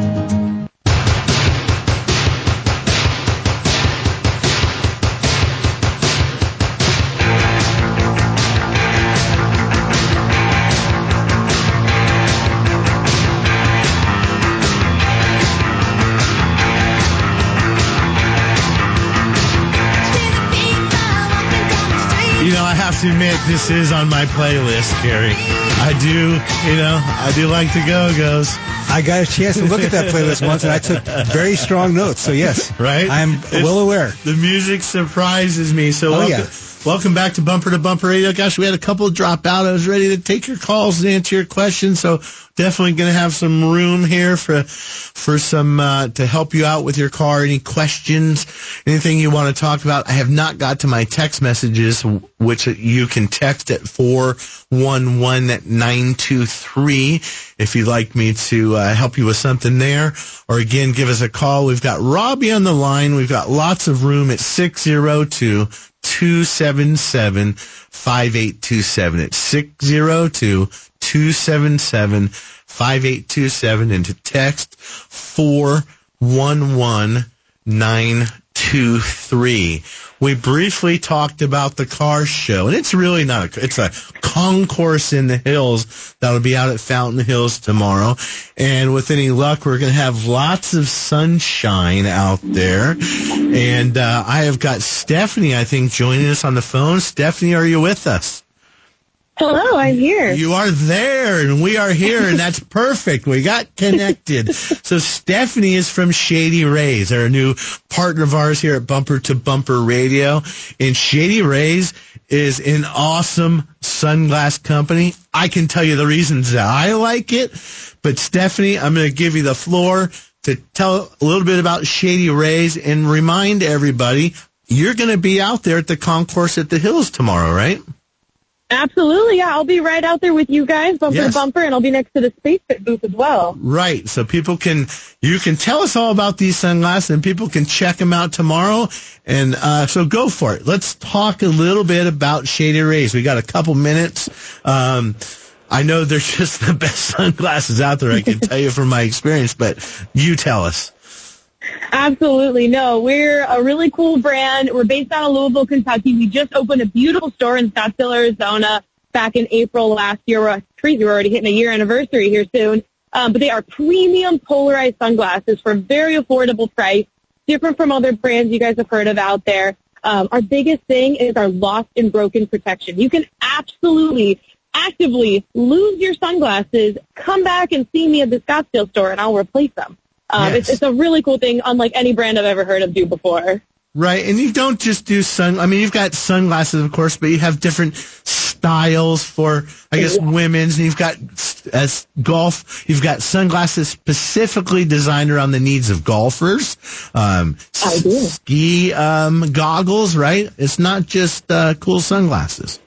You I have to admit, this is on my playlist, Carrie. I do, you know, I do like the Go-Go's. I got a chance to look at that playlist once, and I took very strong notes. So yes, right? I'm It's- well aware. The music surprises me. So Oh, welcome, yeah. Welcome back to Bumper to Bumper Radio. Gosh, we had a couple drop out. I was ready to take your calls and answer your questions. So definitely going to have some room here for for some uh, to help you out with your car. Any questions, anything you want to talk about? I have not got to my text messages, which you can text at four one one nine two three if you'd like me to uh, help you with something there. Or again, give us a call. We've got Robbie on the line. We've got lots of room at 602 277 5827. It's 602 277 5827 and to text 411923. We briefly talked about the car show, and it's really not a, it's a concours in the hills that'll be out at Fountain Hills tomorrow. And with any luck, we're going to have lots of sunshine out there. And uh, I have got Stephanie, I think, joining us on the phone. Stephanie, are you with us? Hello, I'm here. You are there, and we are here, and that's *laughs* perfect. We got connected. so Stephanie is from Shady Rays, our new partner of ours here at Bumper to Bumper Radio. And Shady Rays is an awesome sunglass company. I can tell you the reasons that I like it, but Stephanie, I'm going to give you the floor to tell a little bit about Shady Rays and remind everybody you're going to be out there at the concours at the Hills tomorrow, right? Absolutely, yeah. I'll be right out there with you guys, bumper Yes. to bumper, and I'll be next to the Space Fit booth as well. Right. So people can, you can tell us all about these sunglasses and people can check them out tomorrow. And, uh, so go for it. Let's talk a little bit about Shady Rays. We got a couple minutes. Um, I know they're *laughs* just the best sunglasses out there. I can tell you from my experience, but you tell us. Absolutely. No, we're a really cool brand. We're based out of Louisville, Kentucky. We just opened a beautiful store in Scottsdale, Arizona back in April last year. We're crazy. We're already hitting a year anniversary here soon. Um, but they are premium polarized sunglasses for a very affordable price, different from other brands you guys have heard of out there. Um, our biggest thing is our lost and broken protection. You can absolutely actively lose your sunglasses, come back and see me at the Scottsdale store, and I'll replace them. Um, it's, it's a really cool thing, unlike any brand I've ever heard of do before. Right. And you don't just do sun, I mean, you've got sunglasses, of course, but you have different styles for, I guess, women's. And you've got, as golf, you've got sunglasses specifically designed around the needs of golfers. Um, ski, um, goggles, right? It's not just, uh, cool sunglasses.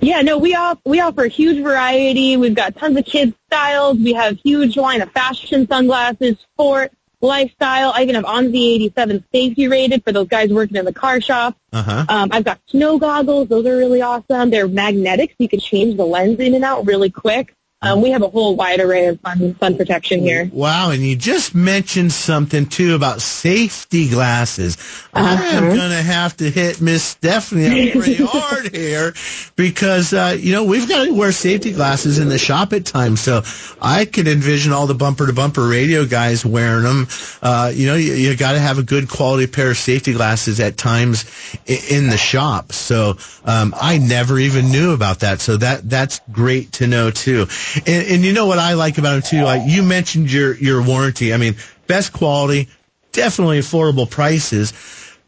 Yeah, no, we off, we offer a huge variety. We've got tons of kids styles. We have huge line of fashion sunglasses, sport, lifestyle. I even have ANSI Z87 safety rated for those guys working in the car shop. Uh-huh. Um, I've got snow goggles. Those are really awesome. They're magnetic, so you can change the lens in and out really quick. Um, we have a whole wide array of fun, fun protection here. Wow, and you just mentioned something too about safety glasses. I'm Uh-huh. gonna have to hit Miss Stephanie up pretty *laughs* hard here because uh, you know we've got to wear safety glasses in the shop at times. So I could envision all the bumper to bumper radio guys wearing them. Uh, you know, you, you got to have a good quality pair of safety glasses at times i- in the shop. So um, I never even knew about that. So that that's great to know too. And, and you know what I like about them too? Like you mentioned your your warranty. I mean, best quality, definitely affordable prices.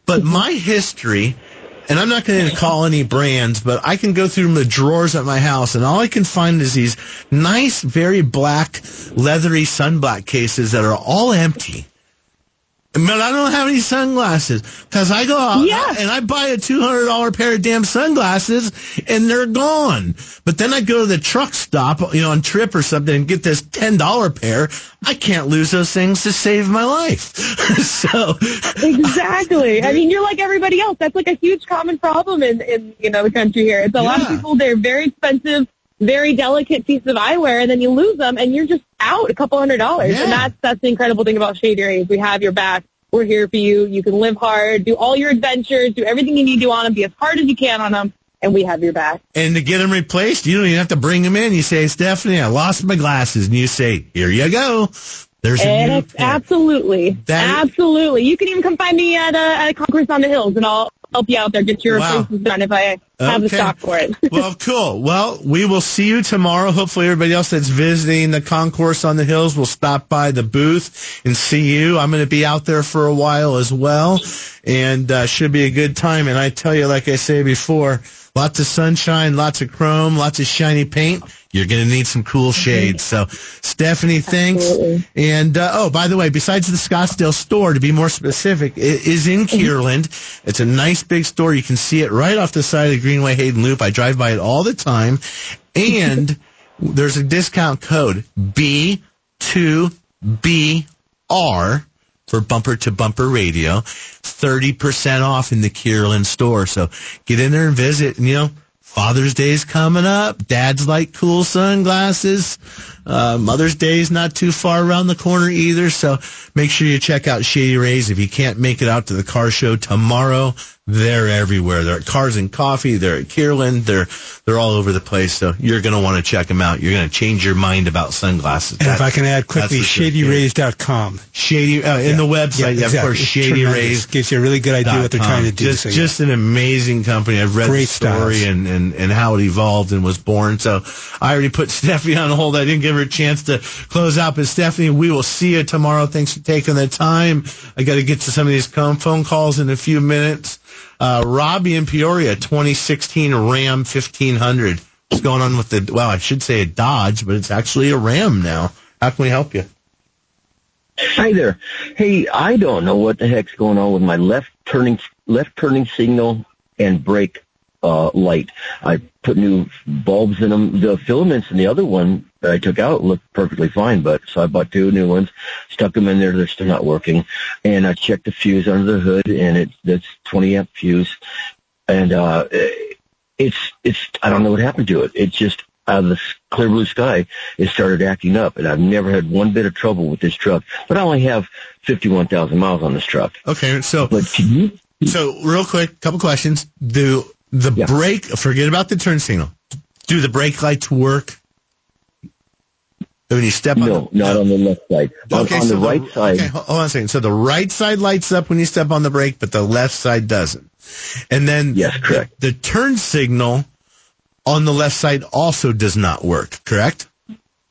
But mm-hmm. my history, and I'm not going to call any brands, but I can go through the drawers at my house, and all I can find is these nice, very black, leathery sunblock cases that are all empty. But I don't have any sunglasses because I go out Yeah. and I buy a two hundred dollar pair of damn sunglasses and they're gone. But then I go to the truck stop, you know, on trip or something and get this ten dollar pair. I can't lose those things to save my life. *laughs* so exactly. I mean, you're like everybody else. That's like a huge common problem in, in you know, the country here. It's a lot of people, they're very expensive, very delicate piece of eyewear, and then you lose them, and you're just out a couple hundred dollars. Yeah. And that's, that's the incredible thing about Shady Rays. We have your back. We're here for you. You can live hard, do all your adventures, do everything you need to on them, be as hard as you can on them, and we have your back. and to get them replaced, you don't even have to bring them in. You say, Stephanie, I lost my glasses, and you say, here you go. There's a new absolutely. That- absolutely. You can even come find me at, uh, at Concours on the Hills, and I'll help you out there, get your Wow. replacements done if I have the stock for it. *laughs* well, cool. Well, we will see you tomorrow. Hopefully, everybody else that's visiting the concours on the hills will stop by the booth and see you. I'm going to be out there for a while as well, and uh, should be a good time. And I tell you, like I say before, lots of sunshine, lots of chrome, lots of shiny paint. You're going to need some cool shades. So, Stephanie, thanks. And uh, oh, by the way, besides the Scottsdale store, to be more specific, it is in Kierland. It's a nice big store. You can see it right off the side of the Greenway Hayden Loop. I drive by it all the time. And there's a discount code B2BR for bumper to bumper radio. 30% off in the Kierland store. So get in there and visit. And, you know, Father's Day's coming up. Dads like cool sunglasses. Uh, Mother's Day's not too far around the corner either. So make sure you check out Shady Rays. If you can't make it out to the car show tomorrow, they're everywhere. They're at Cars and Coffee. They're at Kierland. They're, they're all over the place. So you're going to want to check them out. You're going to change your mind about sunglasses. And if I can add quickly, that's for sure. ShadyRays.com. Shady, uh, in the website, yeah, of course, Shady. Rays. Gives you a really good idea what they're trying to do. Just, so, yeah. just an amazing company. I've read Great the story styles. and, and, and how it evolved and was born. So I already put *laughs* Stephanie on hold. I didn't give her a chance to close out. But Stephanie, we will see you tomorrow. Thanks for taking the time. I got to get to some of these phone calls in a few minutes. Uh, Robbie in Peoria, 2016 Ram 1500. What's going on with the, well, I should say a Dodge, but it's actually a Ram now. How can we help you? Hi there. Hey, I don't know what the heck's going on with my left turning left turning signal and brake uh, light. I put new bulbs in them. The filaments in the other one that I took out looked perfectly fine, but so I bought two new ones, stuck them in there. They're still not working, and I checked the fuse under the hood, and it's that's 20 amp fuse, and uh, it's it's I don't know what happened to it. It just out of the clear blue sky, it started acting up, and I've never had one bit of trouble with this truck. But I only have 51,000 miles on this truck. Okay, so but can you So, real quick, couple questions. Do the brake? Forget about the turn signal. Do the brake lights work when you step on? No, not on the left side. On, on so the right side. Okay, hold on a second. So the right side lights up when you step on the brake, but the left side doesn't. And then yes, correct. The, the turn signal on the left side also does not work. Correct?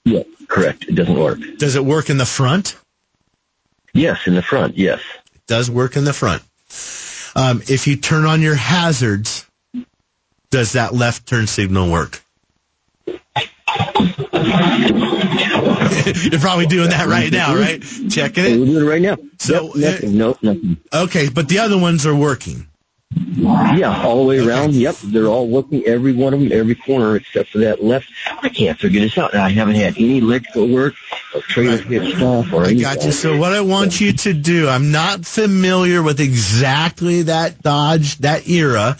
Yeah, correct. It doesn't work. Does it work in the front? Yes, in the front. Yes. It does work in the front. Um, if you turn on your hazards, does that left turn signal work? *laughs* You're probably doing that right now, right? Checking it. We're doing it right now. So, Yep, uh, nothing. No, nothing. Okay, but the other ones are working. Yeah, all the way around. Yep, they're all working. Every one of them, every corner except for that left. I can't figure this out. I haven't had any electrical work or trailer hit stuff or I anything. got you. So what I want you to do, I'm not familiar with exactly that Dodge, that era,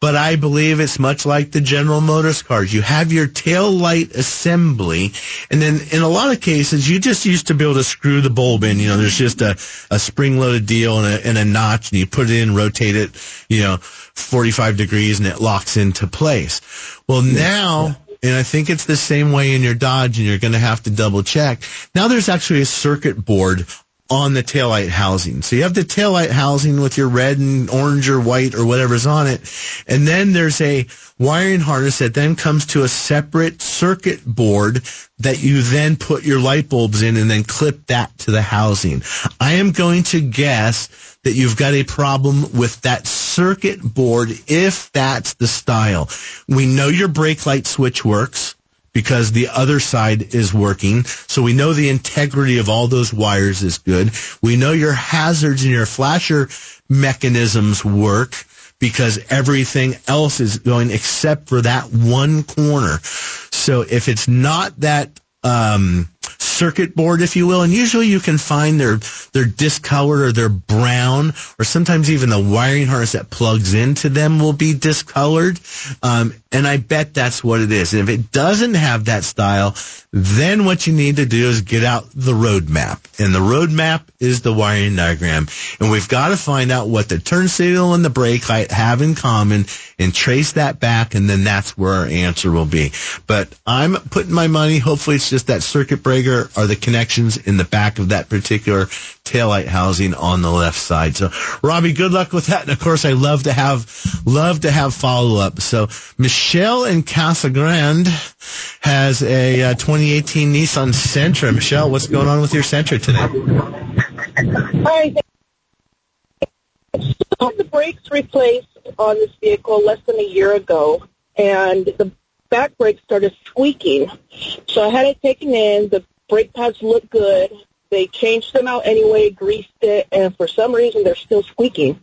but I believe it's much like the General Motors cars. You have your tail light assembly, and then in a lot of cases, you just used to be able to screw the bulb in. You know, there's just a, a spring-loaded deal and a, and a notch, and you put it in, rotate it, you know, 45 degrees, and it locks into place. Well, now, and I think it's the same way in your Dodge, and you're going to have to double check. Now there's actually a circuit board on the taillight housing. So you have the taillight housing with your red and orange or white or whatever's on it. And then there's a wiring harness that then comes to a separate circuit board that you then put your light bulbs in and then clip that to the housing. I am going to guess that you've got a problem with that circuit board if that's the style. We know your brake light switch works because the other side is working. So we know the integrity of all those wires is good. We know your hazards and your flasher mechanisms work because everything else is going except for that one corner. So if it's not that um, circuit board, if you will, and usually you can find they're they're discolored or they're brown, or sometimes even the wiring harness that plugs into them will be discolored. Um, and I bet that's what it is. And if it doesn't have that style, then what you need to do is get out the roadmap. And the roadmap is the wiring diagram. And we've got to find out what the turn signal and the brake light have in common and trace that back. And then that's where our answer will be. But I'm putting my money. Hopefully it's just that circuit breaker or the connections in the back of that particular taillight housing on the left side. So Robbie, good luck with that. And of course I love to have, love to have follow up. So Michelle in Casa Grande has a uh, 2018 Nissan Sentra. Michelle, what's going on with your Sentra today? Hi. The brakes replaced on this vehicle less than a year ago, and the back brakes started squeaking. So I had it taken in. The brake pads look good. They changed them out anyway, greased it, and for some reason they're still squeaking.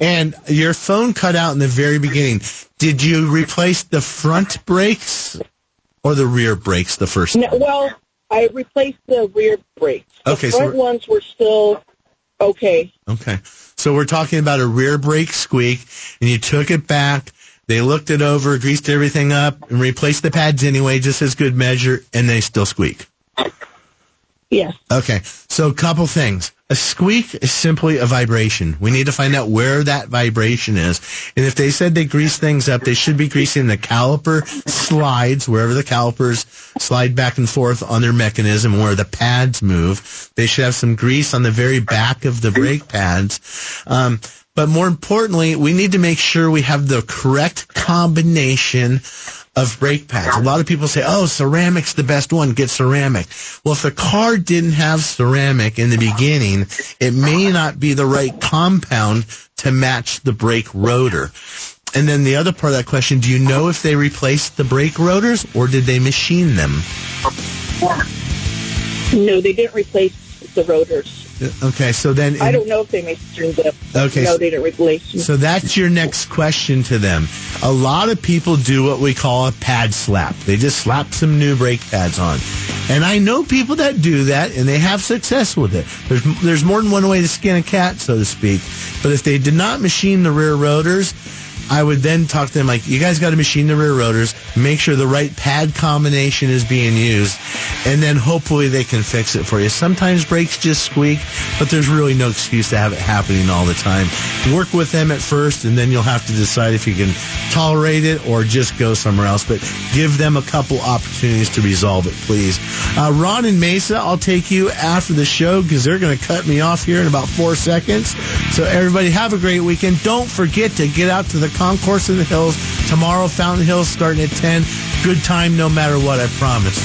And your phone cut out in the very beginning. Did you replace the front brakes or the rear brakes the first No, time? well, I replaced the rear brakes. The Okay, so front we're- ones were still okay. Okay. So we're talking about a rear brake squeak, and you took it back. They looked it over, greased everything up, and replaced the pads anyway, just as good measure, and they still squeak. Yes. Okay. So a couple things. A squeak is simply a vibration. We need to find out where that vibration is. And if they said they grease things up, they should be greasing the caliper slides, wherever the calipers slide back and forth on their mechanism, where the pads move. They should have some grease on the very back of the brake pads. Um, but more importantly, we need to make sure we have the correct combination of brake pads. A lot of people say, oh, ceramic's the best one, get ceramic. Well, if the car didn't have ceramic in the beginning, it may not be the right compound to match the brake rotor. And then the other part of that question, do you know if they replaced the brake rotors or did they machine them? No, they didn't replace the rotors. Okay, so then I don't know if they machined them. Okay, No, they didn't. So that's your next question to them. A lot of people do what we call a pad slap. They just slap some new brake pads on. And I know people that do that and they have success with it. There's, there's more than one way to skin a cat, so to speak. But if they did not machine the rear rotors, I would then talk to them like, you guys got to machine the rear rotors, make sure the right pad combination is being used, and then hopefully they can fix it for you. Sometimes brakes just squeak, but there's really no excuse to have it happening all the time. Work with them at first, and then you'll have to decide if you can tolerate it or just go somewhere else. But give them a couple opportunities to resolve it, please. Uh, Ron and Mesa, I'll take you after the show because they're going to cut me off here in about four seconds. So everybody have a great weekend. Don't forget to get out to the concours in the hills tomorrow. Fountain Hills starting at 10. Good time no matter what, I promise.